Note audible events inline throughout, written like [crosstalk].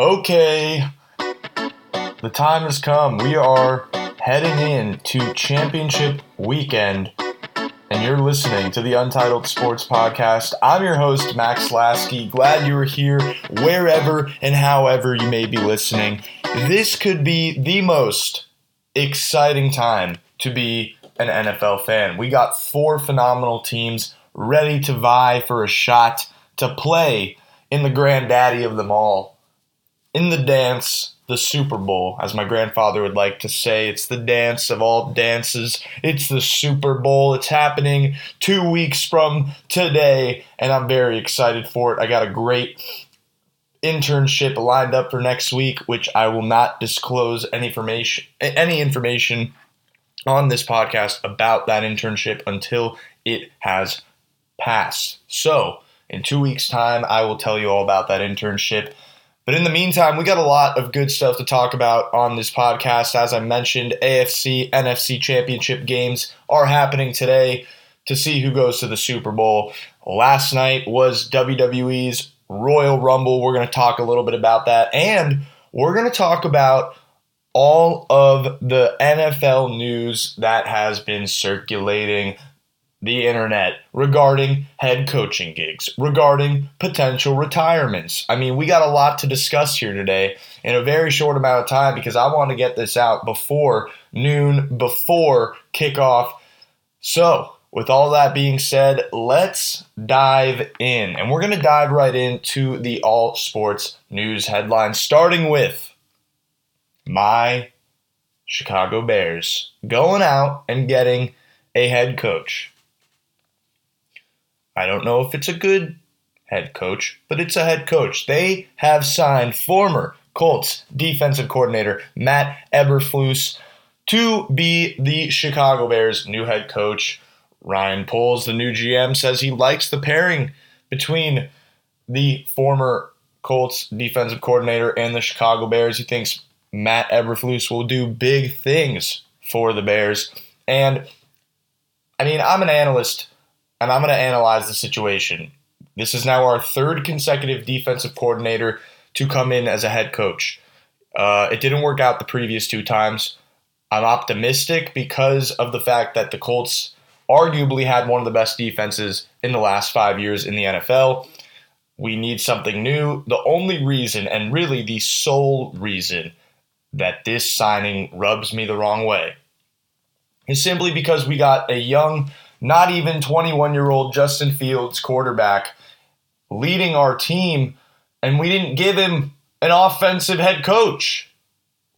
Okay, the time has come. We are heading in to championship weekend, and you're listening to the Untitled Sports Podcast. I'm your host, Max Lasky. Glad you are here, wherever and however you may be listening. This could be the most exciting time to be an NFL fan. We got four phenomenal teams ready to vie for a shot to play in the granddaddy of them all in the dance, the Super Bowl, as my grandfather would like to say. It's the dance of all dances. It's the Super Bowl. It's happening two weeks from today, and I'm very excited for it. I got a great internship lined up for next week, which I will not disclose any information any information on this podcast about that internship until it has passed. So, in two weeks' time, I will tell you all about that internship. But in the meantime, we got a lot of good stuff to talk about on this podcast. As I mentioned, AFC, NFC championship games are happening today to see who goes to the Super Bowl. Last night was WWE's Royal Rumble. We're going to talk a little bit about that. And we're going to talk about all of the NFL news that has been circulating the internet regarding head coaching gigs, regarding potential retirements. I mean, we got a lot to discuss here today in a very short amount of time because I want to get this out before noon, before kickoff. So, with all that being said, let's dive in. And we're going to dive right into the all sports news headlines, starting with my Chicago Bears going out and getting a head coach. I don't know if it's a good head coach, but it's a head coach. They have signed former Colts defensive coordinator Matt Eberflus to be the Chicago Bears' new head coach. Ryan Poles, the new GM, says he likes the pairing between the former Colts defensive coordinator and the Chicago Bears. He thinks Matt Eberflus will do big things for the Bears. And I mean, I'm an analyst and I'm going to analyze the situation. This is now our third consecutive defensive coordinator to come in as a head coach. Uh, it didn't work out the previous two times. I'm optimistic because of the fact that the Colts arguably had one of the best defenses in the last five years in the NFL. We need something new. The only reason, and really the sole reason, that this signing rubs me the wrong way is simply because we got a young not even 21 year old Justin Fields, quarterback, leading our team, and we didn't give him an offensive head coach.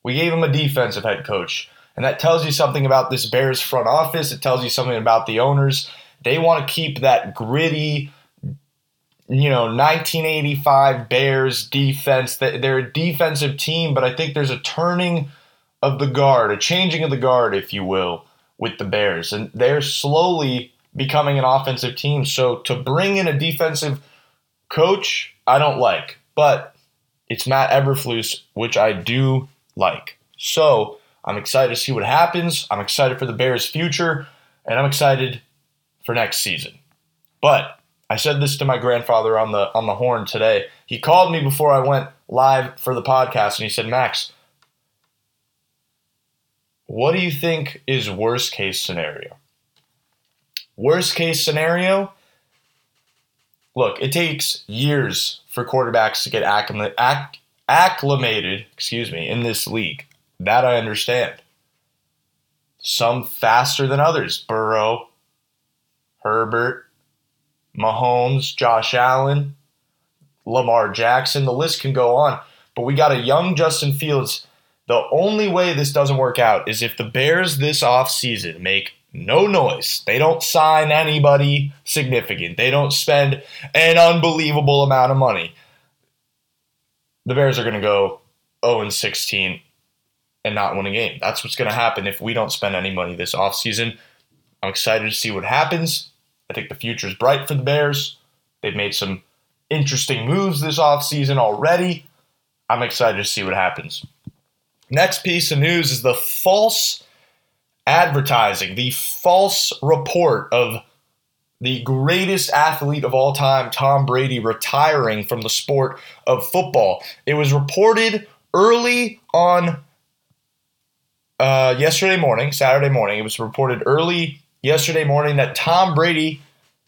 We gave him a defensive head coach. And that tells you something about this Bears front office. It tells you something about the owners. They want to keep that gritty, you know, 1985 Bears defense. They're a defensive team, but I think there's a turning of the guard, a changing of the guard, if you will with the Bears, and they're slowly becoming an offensive team. So to bring in a defensive coach, I don't like, but it's Matt Eberflus, which I do like. So I'm excited to see what happens. I'm excited for the Bears' future, and I'm excited for next season. But I said this to my grandfather on the on the horn today. He called me before I went live for the podcast, and he said, "Max, what do you think is worst case scenario? Worst case scenario, look, it takes years for quarterbacks to get acclimated, excuse me, in this league. That I understand. Some faster than others. Burrow, Herbert, Mahomes, Josh Allen, Lamar Jackson, the list can go on. But we got a young Justin Fields the only way this doesn't work out is if the Bears this offseason make no noise. They don't sign anybody significant. They don't spend an unbelievable amount of money. The Bears are going to go 0 and 16 and not win a game. That's what's going to happen if we don't spend any money this offseason. I'm excited to see what happens. I think the future is bright for the Bears. They've made some interesting moves this offseason already. I'm excited to see what happens. Next piece of news is the false advertising, the false report of the greatest athlete of all time, Tom Brady, retiring from the sport of football. It was reported early on uh, yesterday morning, Saturday morning. It was reported early yesterday morning that Tom Brady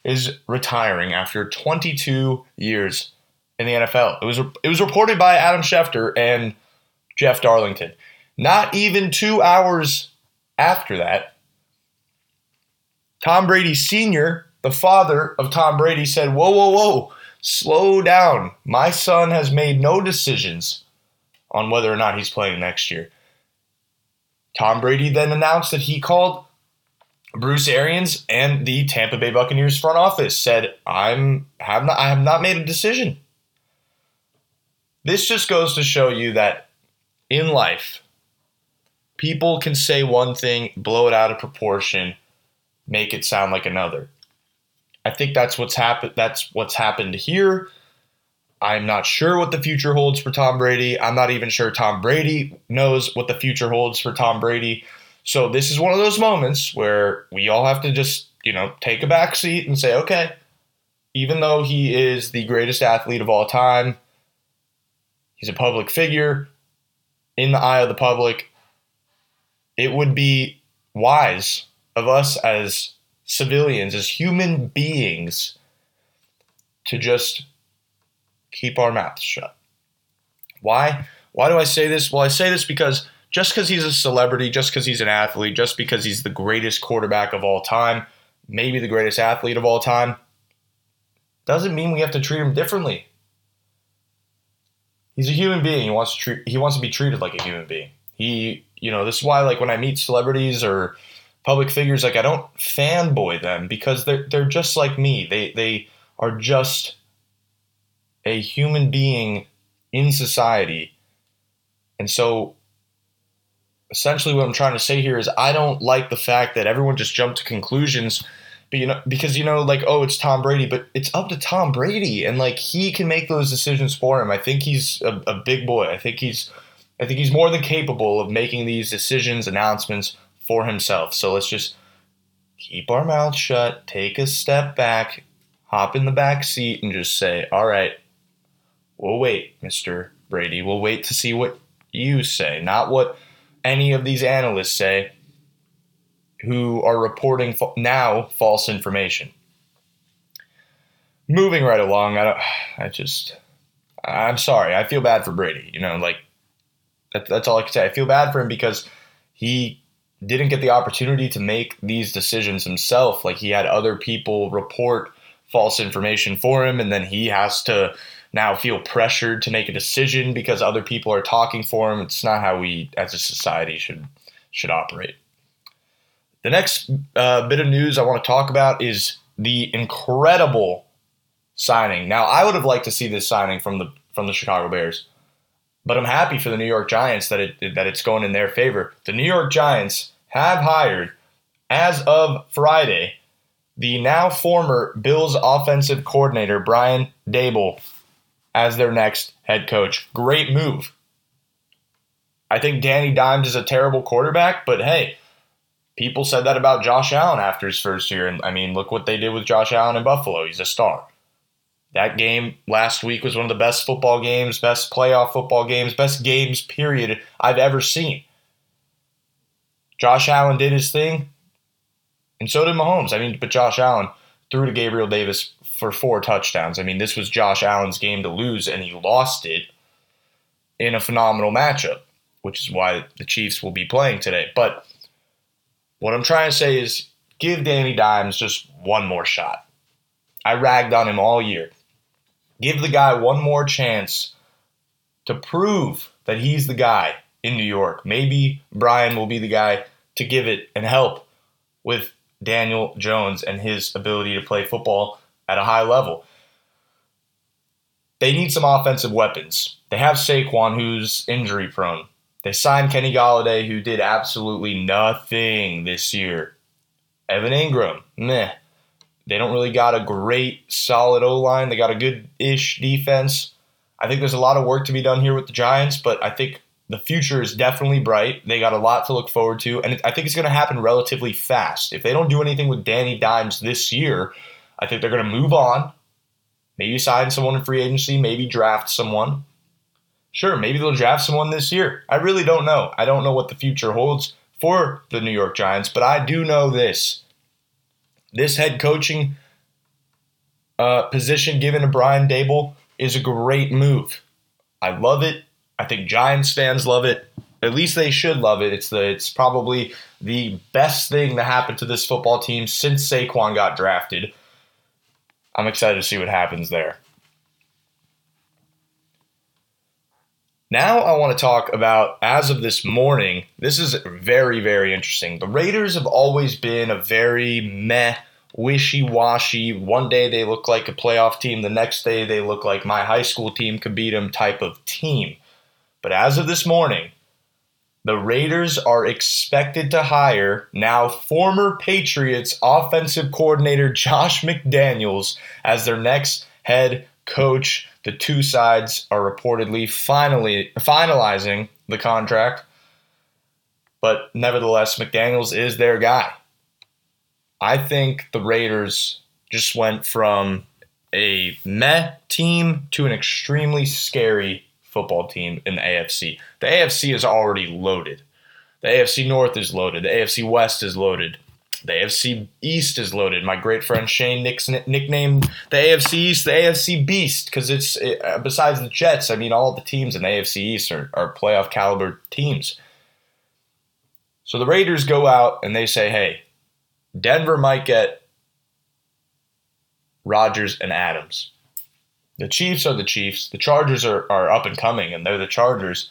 is retiring after 22 years in the NFL. It was it was reported by Adam Schefter and Jeff Darlington. Not even two hours after that, Tom Brady Sr., the father of Tom Brady, said, Whoa, whoa, whoa, slow down. My son has made no decisions on whether or not he's playing next year. Tom Brady then announced that he called Bruce Arians and the Tampa Bay Buccaneers front office said, "I'm have not I have not made a decision." This just goes to show you that in life, people can say one thing, blow it out of proportion, make it sound like another. I think that's what's happened. That's what's happened here. I'm not sure what the future holds for Tom Brady. I'm not even sure Tom Brady knows what the future holds for Tom Brady. So this is one of those moments where we all have to just, you know, take a back seat and say, okay, even though he is the greatest athlete of all time, he's a public figure in the eye of the public. It would be wise of us as civilians, as human beings, to just keep our mouths shut. Why? Why do I say this? Well, I say this because just because he's a celebrity, just because he's an athlete, just because he's the greatest quarterback of all time, maybe the greatest athlete of all time, doesn't mean we have to treat him differently. He's a human being. He wants to treat, he wants to be treated like a human being. He, you know, this is why like when I meet celebrities or public figures, like I don't fanboy them because they're they're just like me. They they are just a human being in society. And so essentially what I'm trying to say here is I don't like the fact that everyone just jumped to conclusions but you know because you know like oh it's Tom Brady but it's up to Tom Brady and like he can make those decisions for him. I think he's a, a big boy. I think he's I think he's more than capable of making these decisions, announcements for himself. So let's just keep our mouths shut, take a step back, hop in the back seat and just say, "All right, We'll wait, Mr. Brady. We'll wait to see what you say, not what any of these analysts say who are reporting now false information. Moving right along, I don't I just I'm sorry. I feel bad for Brady. You know, like that, that's all I can say. I feel bad for him because he didn't get the opportunity to make these decisions himself. Like he had other people report false information for him, and then he has to now feel pressured to make a decision because other people are talking for him. It's not how we as a society should should operate. The next uh, bit of news I want to talk about is the incredible signing. Now, I would have liked to see this signing from the from the Chicago Bears, but I'm happy for the New York Giants that it that it's going in their favor. The New York Giants have hired, as of Friday, the now former Bills offensive coordinator Brian Daboll as their next head coach. Great move. I think Danny Dimes is a terrible quarterback, but hey, people said that about Josh Allen after his first year. And I mean, look what they did with Josh Allen in Buffalo. He's a star. That game last week was one of the best football games, best playoff football games, best games, period, I've ever seen. Josh Allen did his thing, and so did Mahomes. I mean, but Josh Allen threw to Gabriel Davis for four touchdowns. I mean, this was Josh Allen's game to lose, and he lost it in a phenomenal matchup, which is why the Chiefs will be playing today. But what I'm trying to say is give Danny Dimes just one more shot. I ragged on him all year. Give the guy one more chance to prove that he's the guy in New York. Maybe Brian will be the guy to give it and help with Daniel Jones and his ability to play football at a high level. They need some offensive weapons. They have Saquon, who's injury prone. They signed Kenny Golladay, who did absolutely nothing this year. Evan Engram, meh. They don't really got a great, solid O line. They got a good ish defense. I think there's a lot of work to be done here with the Giants, but I think the future is definitely bright. They got a lot to look forward to, and I think it's going to happen relatively fast. If they don't do anything with Danny Dimes this year, I think they're going to move on. Maybe sign someone in free agency, maybe draft someone. Sure, maybe they'll draft someone this year. I really don't know. I don't know what the future holds for the New York Giants, but I do know this. This head coaching uh, position given to Brian Daboll is a great move. I love it. I think Giants fans love it. At least they should love it. It's the it's probably the best thing that happened to this football team since Saquon got drafted. I'm excited to see what happens there. Now I want to talk about, as of this morning, this is very, very interesting. The Raiders have always been a very meh, wishy washy. One day they look like a playoff team, the next day they look like my high school team could beat them type of team. But as of this morning, the Raiders are expected to hire now former Patriots offensive coordinator Josh McDaniels as their next head coach. The two sides are reportedly finally finalizing the contract, but nevertheless, McDaniels is their guy. I think the Raiders just went from a meh team to an extremely scary football team in the AFC. The AFC is already loaded. The AFC North is loaded. The AFC West is loaded. The AFC East is loaded. My great friend Shane Nix nicknamed the AFC East the AFC Beast because it's it, uh, besides the Jets. I mean, all the teams in the AFC East are, are playoff caliber teams. So the Raiders go out and they say, "Hey, Denver might get Rodgers and Adams. The Chiefs are the Chiefs. The Chargers are, are up and coming, and they're the Chargers."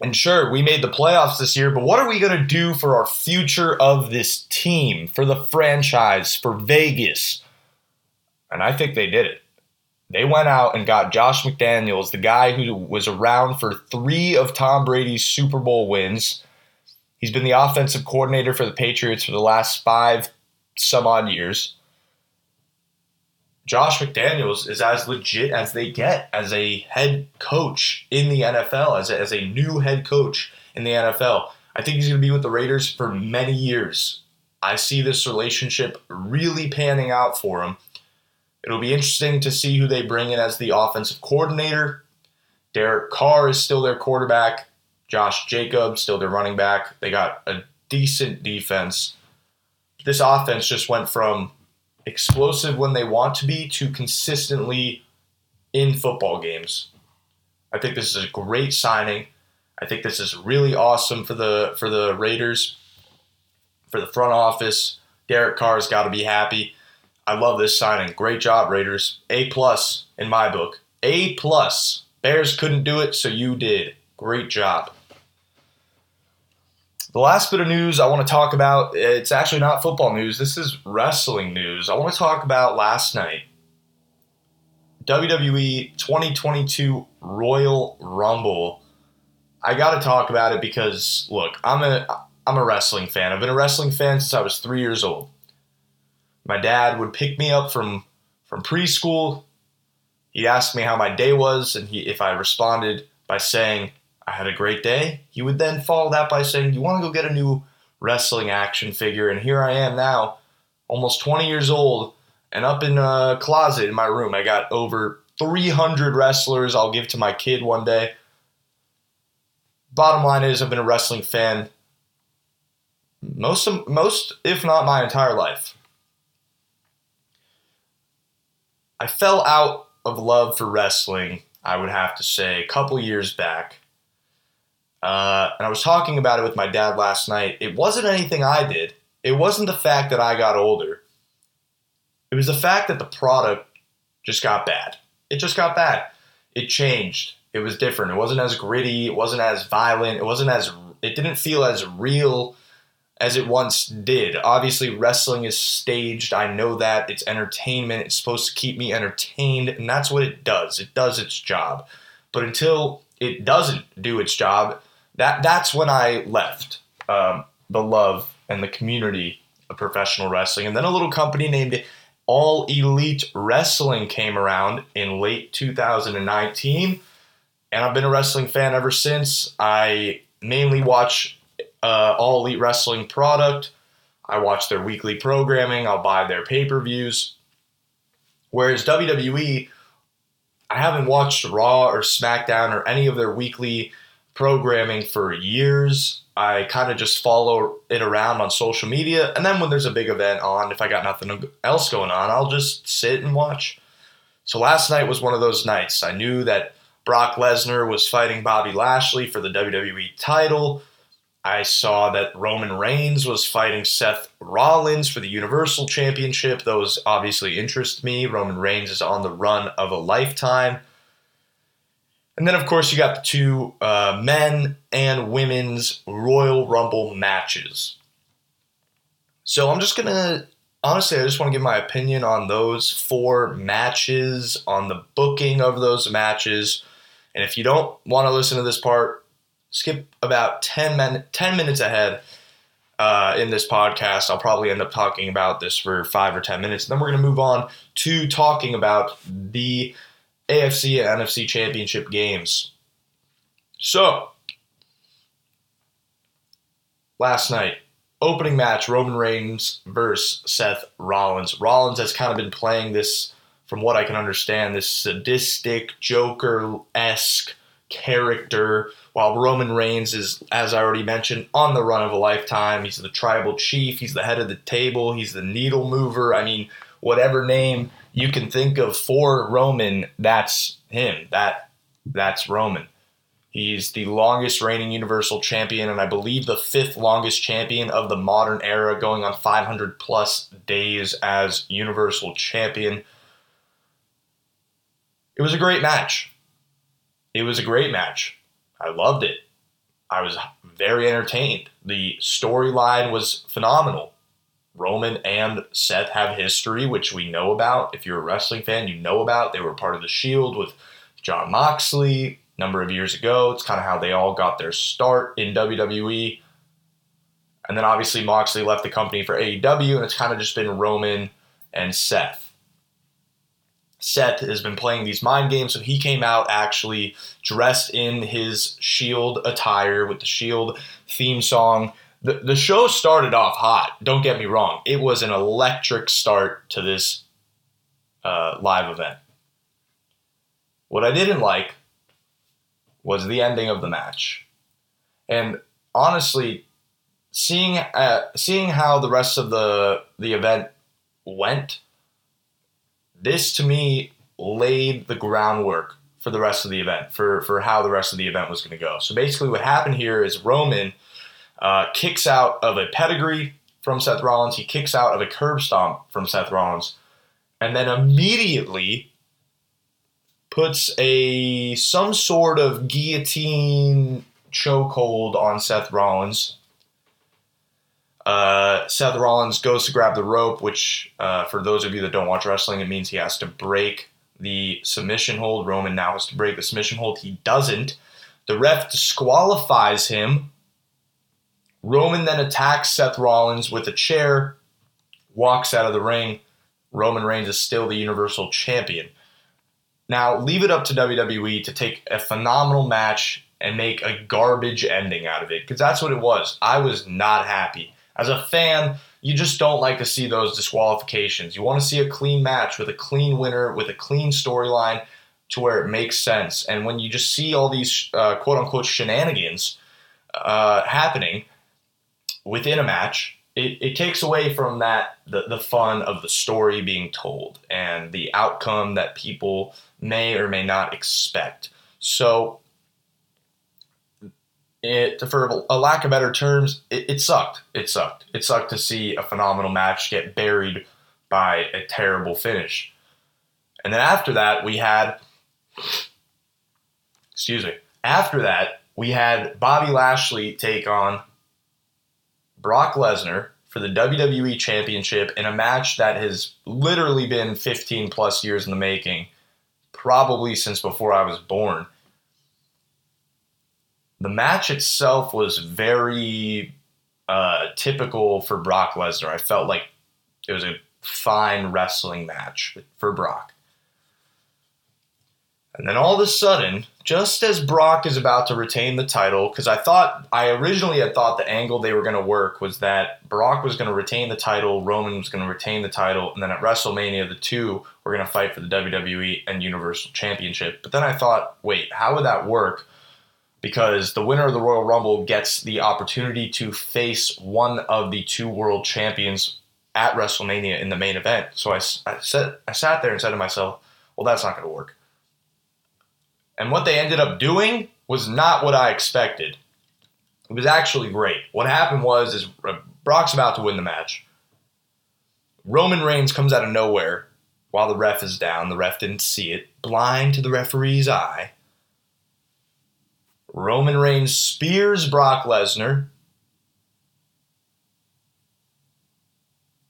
And sure, we made the playoffs this year, but what are we going to do for our future of this team, for the franchise, for Vegas? And I think they did it. They went out and got Josh McDaniels, the guy who was around for three of Tom Brady's Super Bowl wins. He's been the offensive coordinator for the Patriots for the last five some odd years. Josh McDaniels is as legit as they get as a head coach in the NFL, as a, as a new head coach in the NFL. I think he's going to be with the Raiders for many years. I see this relationship really panning out for him. It'll be interesting to see who they bring in as the offensive coordinator. Derek Carr is still their quarterback. Josh Jacobs still their running back. They got a decent defense. This offense just went from explosive when they want to be to consistently in football games. I think this is a great signing. I think this is really awesome for the for the Raiders, for the front office. Derek Carr's got to be happy. I love this signing. Great job, Raiders. A plus in my book. A plus. Bears couldn't do it, so you did. Great job. The last bit of news I want to talk about, it's actually not football news. This is wrestling news. I want to talk about last night. WWE 2022 Royal Rumble. I got to talk about it because look, I'm a I'm a wrestling fan. I've been a wrestling fan since I was 3 years old. My dad would pick me up from from preschool. He'd ask me how my day was and he if I responded by saying I had a great day. He would then follow that by saying, You want to go get a new wrestling action figure? And here I am now, almost 20 years old, and up in a closet in my room. I got over 300 wrestlers I'll give to my kid one day. Bottom line is, I've been a wrestling fan most, of, most, if not my entire life. I fell out of love for wrestling, I would have to say, a couple years back. Uh, and I was talking about it with my dad last night. It wasn't anything I did. It wasn't the fact that I got older. It was the fact that the product just got bad. It just got bad. It changed. It was different. It wasn't as gritty. It wasn't as violent. It wasn't as. It didn't feel as real as it once did. Obviously, wrestling is staged. I know that. It's entertainment. It's supposed to keep me entertained, and that's what it does. It does its job. But until it doesn't do its job, that that's when I left um, the love and the community of professional wrestling. And then a little company named All Elite Wrestling came around in late 2019. And I've been a wrestling fan ever since. I mainly watch uh, All Elite Wrestling product. I watch their weekly programming, I'll buy their pay per views. Whereas WWE, I haven't watched Raw or SmackDown or any of their weekly programming for years. I kind of just follow it around on social media. And then when there's a big event on, if I got nothing else going on, I'll just sit and watch. So last night was one of those nights. I knew that Brock Lesnar was fighting Bobby Lashley for the WWE title. I saw that Roman Reigns was fighting Seth Rollins for the Universal Championship. Those obviously interest me. Roman Reigns is on the run of a lifetime. And then, of course, you got the two uh, men and women's Royal Rumble matches. So I'm just going to, honestly, I just want to give my opinion on those four matches, on the booking of those matches. And if you don't want to listen to this part, skip about 10, min- 10 minutes ahead uh, in this podcast. I'll probably end up talking about this for five or 10 minutes. And then we're going to move on to talking about the AFC and NFC championship games. So, last night, opening match Roman Reigns versus Seth Rollins. Rollins has kind of been playing this, from what I can understand, this sadistic, Joker esque character, while Roman Reigns is, as I already mentioned, on the run of a lifetime. He's the tribal chief, he's the head of the table, he's the needle mover. I mean, whatever name you can think of for Roman, that's him. That that's Roman. He's the longest reigning Universal Champion, and I believe the fifth longest champion of the modern era, going on 500 plus days as Universal Champion. It was a great match. It was a great match. I loved it. I was very entertained. The storyline was phenomenal. Roman and Seth have history, which we know about. If you're a wrestling fan, you know about. They were part of the Shield with Jon Moxley a number of years ago. It's kind of how they all got their start in WWE. And then obviously Moxley left the company for AEW, and it's kind of just been Roman and Seth. Seth has been playing these mind games. So he came out actually dressed in his Shield attire with the Shield theme song. The, the show started off hot. Don't get me wrong. It was an electric start to this uh, live event. What I didn't like was the ending of the match. And honestly, seeing uh, seeing how the rest of the the event went this to me laid the groundwork for the rest of the event, for, for how the rest of the event was going to go. So basically, what happened here is Roman uh, kicks out of a pedigree from Seth Rollins, he kicks out of a curb stomp from Seth Rollins, and then immediately puts a some sort of guillotine chokehold on Seth Rollins uh, Seth Rollins goes to grab the rope, which, uh, for those of you that don't watch wrestling, it means he has to break the submission hold. Roman now has to break the submission hold. He doesn't. The ref disqualifies him. Roman then attacks Seth Rollins with a chair, walks out of the ring. Roman Reigns is still the Universal Champion. Now, leave it up to WWE to take a phenomenal match and make a garbage ending out of it, because that's what it was. I was not happy. As a fan, you just don't like to see those disqualifications. You want to see a clean match with a clean winner, with a clean storyline to where it makes sense. And when you just see all these uh, quote unquote shenanigans uh, happening within a match, it, it takes away from that the, the fun of the story being told and the outcome that people may or may not expect. So it for a lack of better terms, it, it, sucked. It sucked. It sucked to see a phenomenal match get buried by a terrible finish. And then after that, we had excuse me. After that, we had Bobby Lashley take on Brock Lesnar for the WWE Championship in a match that has literally been 15 plus years in the making, probably since before I was born the match itself was very uh, typical for Brock Lesnar. I felt like it was a fine wrestling match for Brock. And then all of a sudden, just as Brock is about to retain the title, because I thought, I originally had thought the angle they were going to work was that Brock was going to retain the title, Roman was going to retain the title, and then at WrestleMania, the two were going to fight for the WWE and Universal Championship. But then I thought, wait, how would that work? Because the winner of the Royal Rumble gets the opportunity to face one of the two world champions at WrestleMania in the main event. So I, I, I sat there and said to myself, well, that's not going to work. And what they ended up doing was not what I expected. It was actually great. What happened was is uh, Brock's about to win the match. Roman Reigns comes out of nowhere while the ref is down. The ref didn't see it, blind to the referee's eye. Roman Reigns spears Brock Lesnar.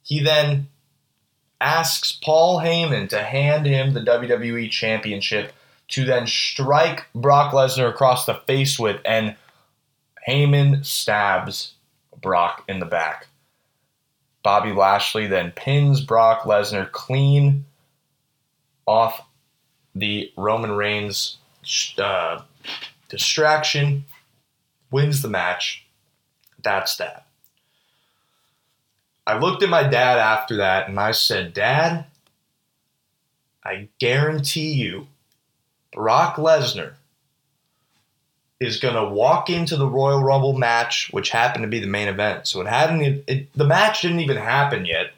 He then asks Paul Heyman to hand him the WWE Championship to then strike Brock Lesnar across the face with, and Heyman stabs Brock in the back. Bobby Lashley then pins Brock Lesnar clean off the Roman Reigns uh, distraction, wins the match. That's that. I looked at my dad after that and I said, Dad, I guarantee you Brock Lesnar is going to walk into the Royal Rumble match, which happened to be the main event. So it hadn't, it, the match didn't even happen yet.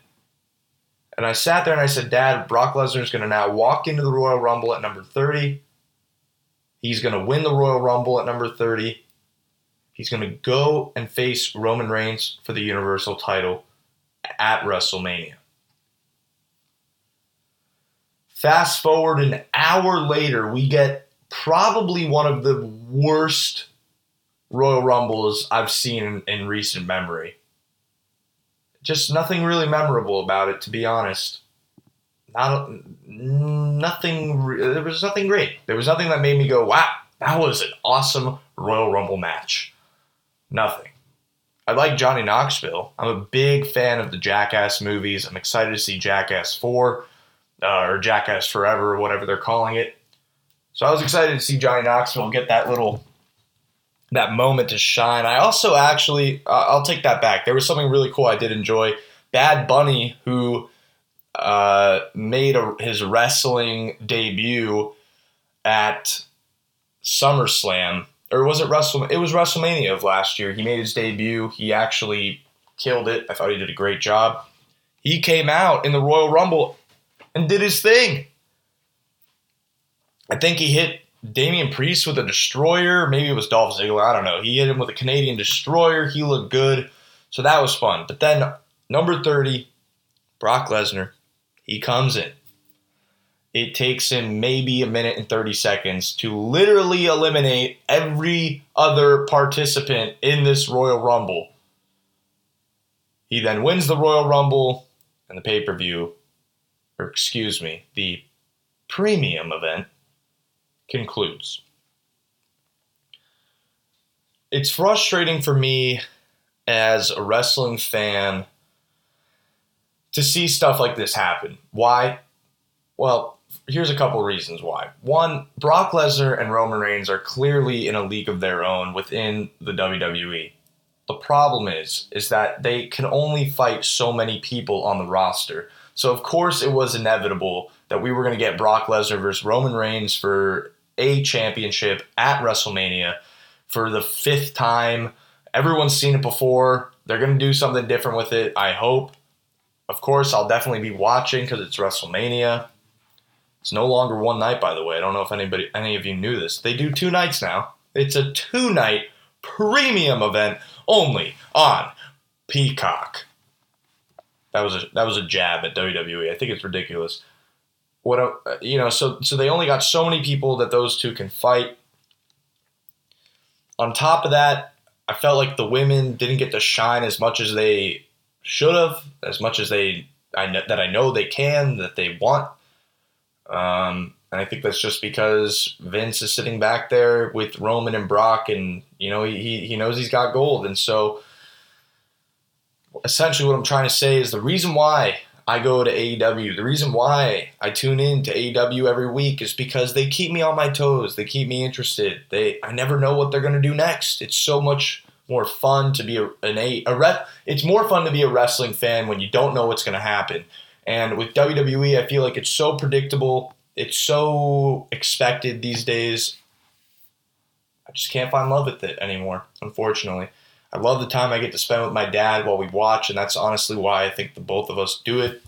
And I sat there and I said, Dad, Brock Lesnar is going to now walk into the Royal Rumble at number 30. He's going to win the Royal Rumble at number 30. He's going to go and face Roman Reigns for the Universal title at WrestleMania. Fast forward an hour later, we get probably one of the worst Royal Rumbles I've seen in, in recent memory. Just nothing really memorable about it, to be honest. Not nothing. There was nothing great. There was nothing that made me go, "Wow, that was an awesome Royal Rumble match." Nothing. I like Johnny Knoxville. I'm a big fan of the Jackass movies. I'm excited to see Jackass 4 uh, or Jackass Forever, or whatever they're calling it. So I was excited to see Johnny Knoxville get that little that moment to shine. I also actually uh, I'll take that back. There was something really cool I did enjoy. Bad Bunny, who uh, made a, his wrestling debut at SummerSlam, or was it Wrestle? It was WrestleMania of last year. He made his debut. He actually killed it. I thought he did a great job. He came out in the Royal Rumble and did his thing. I think he hit Damian Priest with a destroyer. Maybe it was Dolph Ziggler. I don't know. He hit him with a Canadian destroyer. He looked good. So that was fun. But then number 30, Brock Lesnar, he comes in. It takes him maybe a minute and 30 seconds to literally eliminate every other participant in this Royal Rumble. He then wins the Royal Rumble and the pay per view or excuse me, the premium event concludes. It's frustrating for me as a wrestling fan to see stuff like this happen. Why? Well, here's a couple reasons why. One, Brock Lesnar and Roman Reigns are clearly in a league of their own within the WWE. The problem is is that they can only fight so many people on the roster. So of course it was inevitable that we were going to get Brock Lesnar versus Roman Reigns for a championship at WrestleMania for the fifth time. Everyone's seen it before. They're going to do something different with it. I hope. Of course, I'll definitely be watching because it's WrestleMania. It's no longer one night, by the way. I don't know if anybody, any of you knew this. They do two nights now. It's a two-night premium event only on Peacock. That was a that was a jab at WWE. I think it's ridiculous. What you know, so so they only got so many people that those two can fight. On top of that, I felt like the women didn't get to shine as much as they should have, as much as they I know, that I know they can, that they want. Um, and I think that's just because Vince is sitting back there with Roman and Brock, and you know he he knows he's got gold, and so essentially what I'm trying to say is the reason why I go to AEW. The reason why I tune in to AEW every week is because they keep me on my toes. They keep me interested. They I never know what they're going to do next. It's so much more fun to be a, an a, a rep. It's more fun to be a wrestling fan when you don't know what's going to happen. And with WWE, I feel like it's so predictable. It's so expected these days. I just can't find love with it anymore, unfortunately. I love the time I get to spend with my dad while we watch, and that's honestly why I think the both of us do it.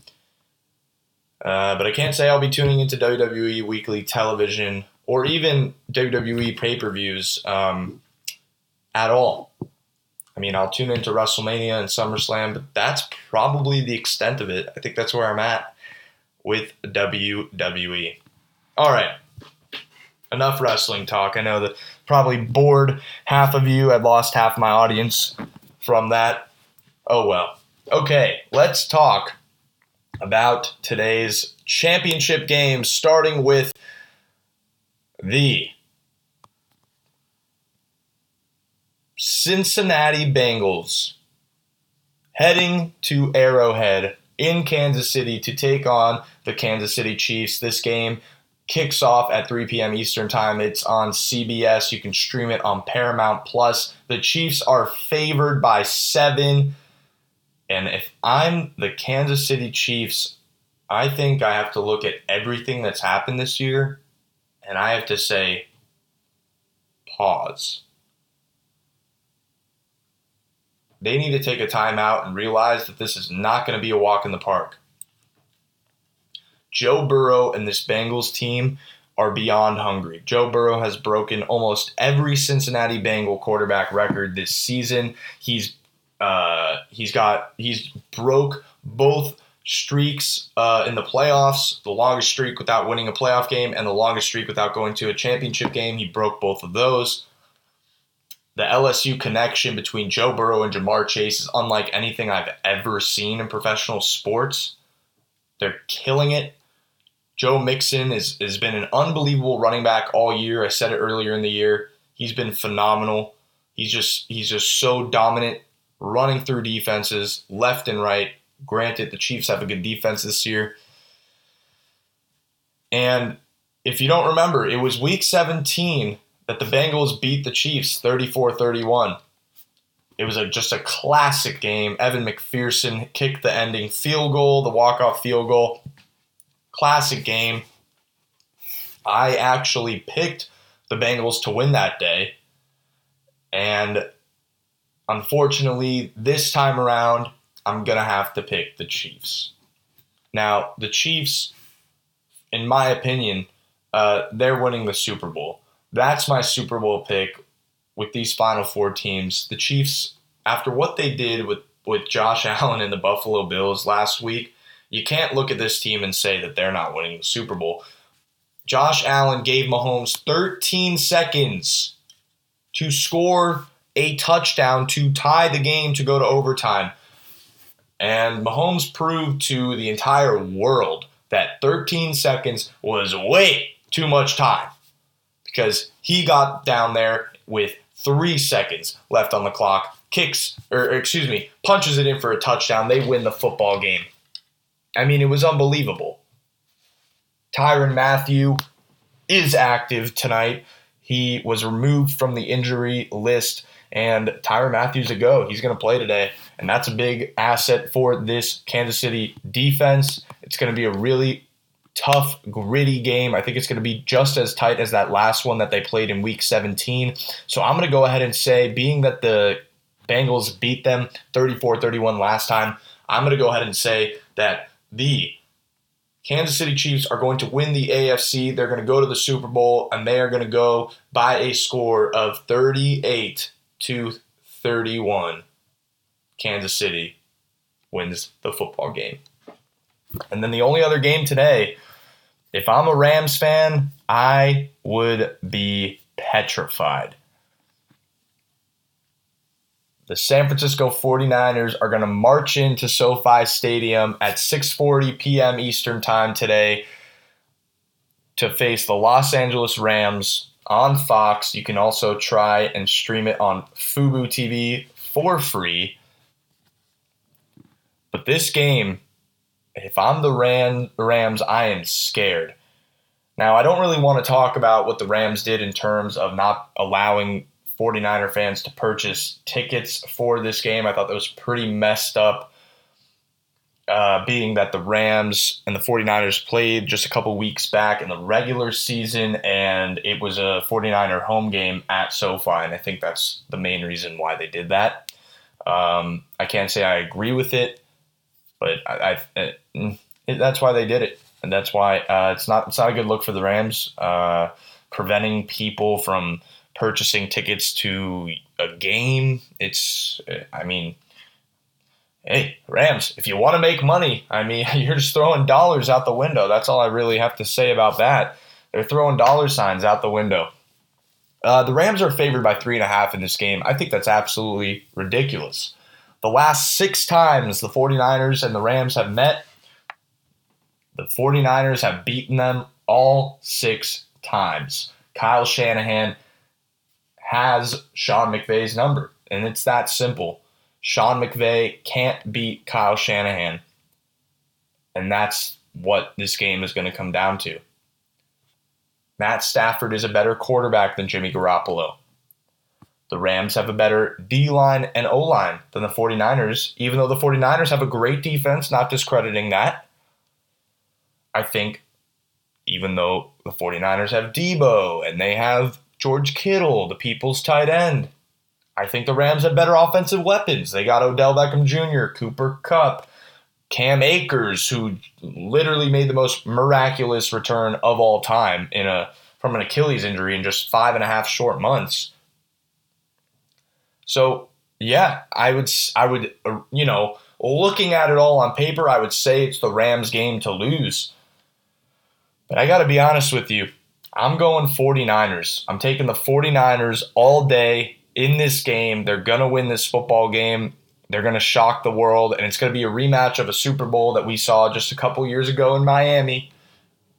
Uh, but I can't say I'll be tuning into WWE weekly television or even WWE pay per views um, at all. I mean, I'll tune into WrestleMania and SummerSlam, but that's probably the extent of it. I think that's where I'm at with WWE. All right, enough wrestling talk. I know that probably bored half of you. I've lost half my audience from that. Oh well. Okay, let's talk about today's championship game, starting with the Cincinnati Bengals heading to Arrowhead in Kansas City to take on the Kansas City Chiefs. This game kicks off at 3 p.m. Eastern Time. It's on CBS. You can stream it on Paramount Plus. The Chiefs are favored by seven. And if I'm the Kansas City Chiefs, I think I have to look at everything that's happened this year and I have to say, pause. They need to take a timeout and realize that this is not going to be a walk in the park. Joe Burrow and this Bengals team are beyond hungry. Joe Burrow has broken almost every Cincinnati Bengal quarterback record this season. He's uh, he's got he's broke both streaks uh, in the playoffs, the longest streak without winning a playoff game, and the longest streak without going to a championship game. He broke both of those. The LSU connection between Joe Burrow and Ja'Marr Chase is unlike anything I've ever seen in professional sports. They're killing it. Joe Mixon is, has been an unbelievable running back all year. I said it earlier in the year. He's been phenomenal. He's just he's just so dominant, running through defenses left and right. Granted, the Chiefs have a good defense this year. And if you don't remember, it was week 17 that the Bengals beat the Chiefs 34 31. It was a, just a classic game. Evan McPherson kicked the ending field goal, the walk-off field goal classic game. I actually picked the Bengals to win that day. And unfortunately, this time around, I'm going to have to pick the Chiefs. Now, the Chiefs, in my opinion, uh, they're winning the Super Bowl. That's my Super Bowl pick with these final four teams. The Chiefs, after what they did with, with Josh [laughs] Allen and the Buffalo Bills last week, you can't look at this team and say that they're not winning the Super Bowl. Josh Allen gave Mahomes 13 seconds to score a touchdown to tie the game to go to overtime. And Mahomes proved to the entire world that 13 seconds was way too much time because he got down there with three seconds left on the clock, kicks, or excuse me, punches it in for a touchdown. They win the football game. I mean, it was unbelievable. Tyrann Mathieu is active tonight. He was removed from the injury list, and Tyrann Mathieu's a go. He's going to play today, and that's a big asset for this Kansas City defense. It's going to be a really tough, gritty game. I think it's going to be just as tight as that last one that they played in week 17. So I'm going to go ahead and say, being that the Bengals beat them 34 31 last time, I'm going to go ahead and say that the Kansas City Chiefs are going to win the AFC. They're going to go to the Super Bowl and they are going to go by a score of 38 to 31. Kansas City wins the football game. And then the only other game today, if I'm a Rams fan, I would be petrified the San Francisco 49ers are going to march into SoFi Stadium at 6:40 p.m. Eastern Time today to face the Los Angeles Rams on Fox. You can also try and stream it on Fubo TV for free. But this game if I'm the Ram, Rams, I am scared. Now, I don't really want to talk about what the Rams did in terms of not allowing 49er fans to purchase tickets for this game. I thought that was pretty messed up, uh, being that the Rams and the 49ers played just a couple weeks back in the regular season, and it was a 49er home game at SoFi, and I think that's the main reason why they did that. Um, I can't say I agree with it, but I, I it, it, that's why they did it, and that's why uh, it's not it's not a good look for the Rams, uh, preventing people from purchasing tickets to a game. It's I mean, hey Rams, if you want to make money, I mean [laughs] you're just throwing dollars out the window. That's all I really have to say about that. They're throwing dollar signs out the window. Uh, the Rams are favored by three and a half in this game. I think that's absolutely ridiculous. The last six times the 49ers and the Rams have met, the 49ers have beaten them all six times. Kyle Shanahan has Sean McVay's number, and it's that simple. Sean McVay can't beat Kyle Shanahan. And that's what this game is going to come down to. Matt Stafford is a better quarterback than Jimmy Garoppolo. The Rams have a better D line and O line than the 49ers, even though the 49ers have a great defense, not discrediting that. I think even though the 49ers have Deebo and they have George Kittle, the people's tight end, I think the Rams have better offensive weapons. They got Odell Beckham Jr., Cooper Kupp, Cam Akers, who literally made the most miraculous return of all time in a from an Achilles injury in just five and a half short months. So yeah, I would I would uh, you know looking at it all on paper, I would say it's the Rams game to lose. But I got to be honest with you. I'm going 49ers. I'm taking the 49ers all day in this game. They're going to win this football game. They're going to shock the world, and it's going to be a rematch of a Super Bowl that we saw just a couple years ago in Miami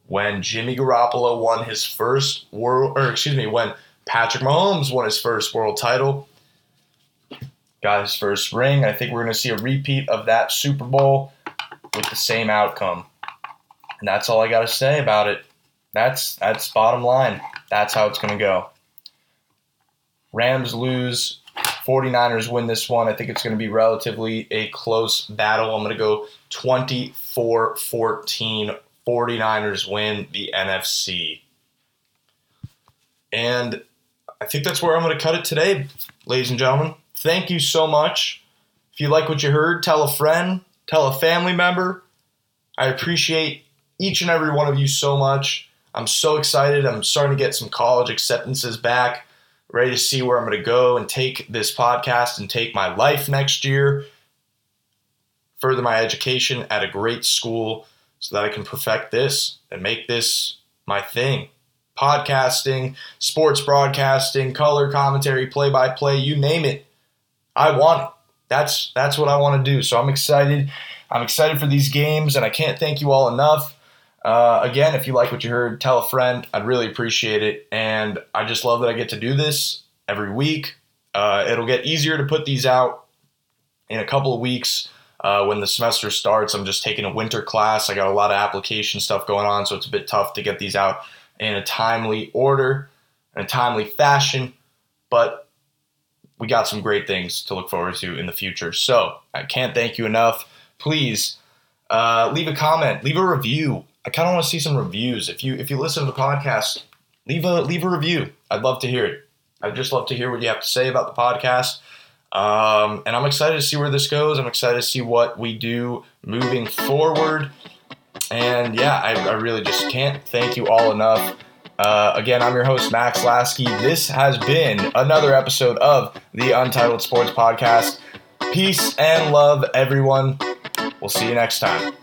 when Jimmy Garoppolo won his first world, or excuse me, when Patrick Mahomes won his first world title, got his first ring. I think we're going to see a repeat of that Super Bowl with the same outcome. And that's all I got to say about it. That's that's bottom line. That's how it's going to go. Rams lose 49ers win this one. I think it's going to be relatively a close battle. I'm going to go 24 14. 49ers win the NFC. And I think that's where I'm going to cut it today, ladies and gentlemen. Thank you so much. If you like what you heard, tell a friend, tell a family member. I appreciate each and every one of you so much. I'm so excited. I'm starting to get some college acceptances back ready to see where I'm going to go and take this podcast and take my life next year, further my education at a great school so that I can perfect this and make this my thing. Podcasting, sports broadcasting, color commentary, play by play, you name it. I want it. That's that's what I want to do. So I'm excited. I'm excited for these games and I can't thank you all enough. Uh, again, if you like what you heard, tell a friend. I'd really appreciate it. And I just love that I get to do this every week. Uh, it'll get easier to put these out in a couple of weeks uh, when the semester starts. I'm just taking a winter class. I got a lot of application stuff going on, so it's a bit tough to get these out in a timely order, in a timely fashion. But we got some great things to look forward to in the future. So I can't thank you enough. Please uh, leave a comment, leave a review I kind of want to see some reviews. If you if you listen to the podcast, leave a leave a review. I'd love to hear it. I'd just love to hear what you have to say about the podcast. Um, and I'm excited to see where this goes. I'm excited to see what we do moving forward. And yeah, I, I really just can't thank you all enough. Uh, again, I'm your host, Max Lasky. This has been another episode of the Untitled Sports Podcast. Peace and love, everyone. We'll see you next time.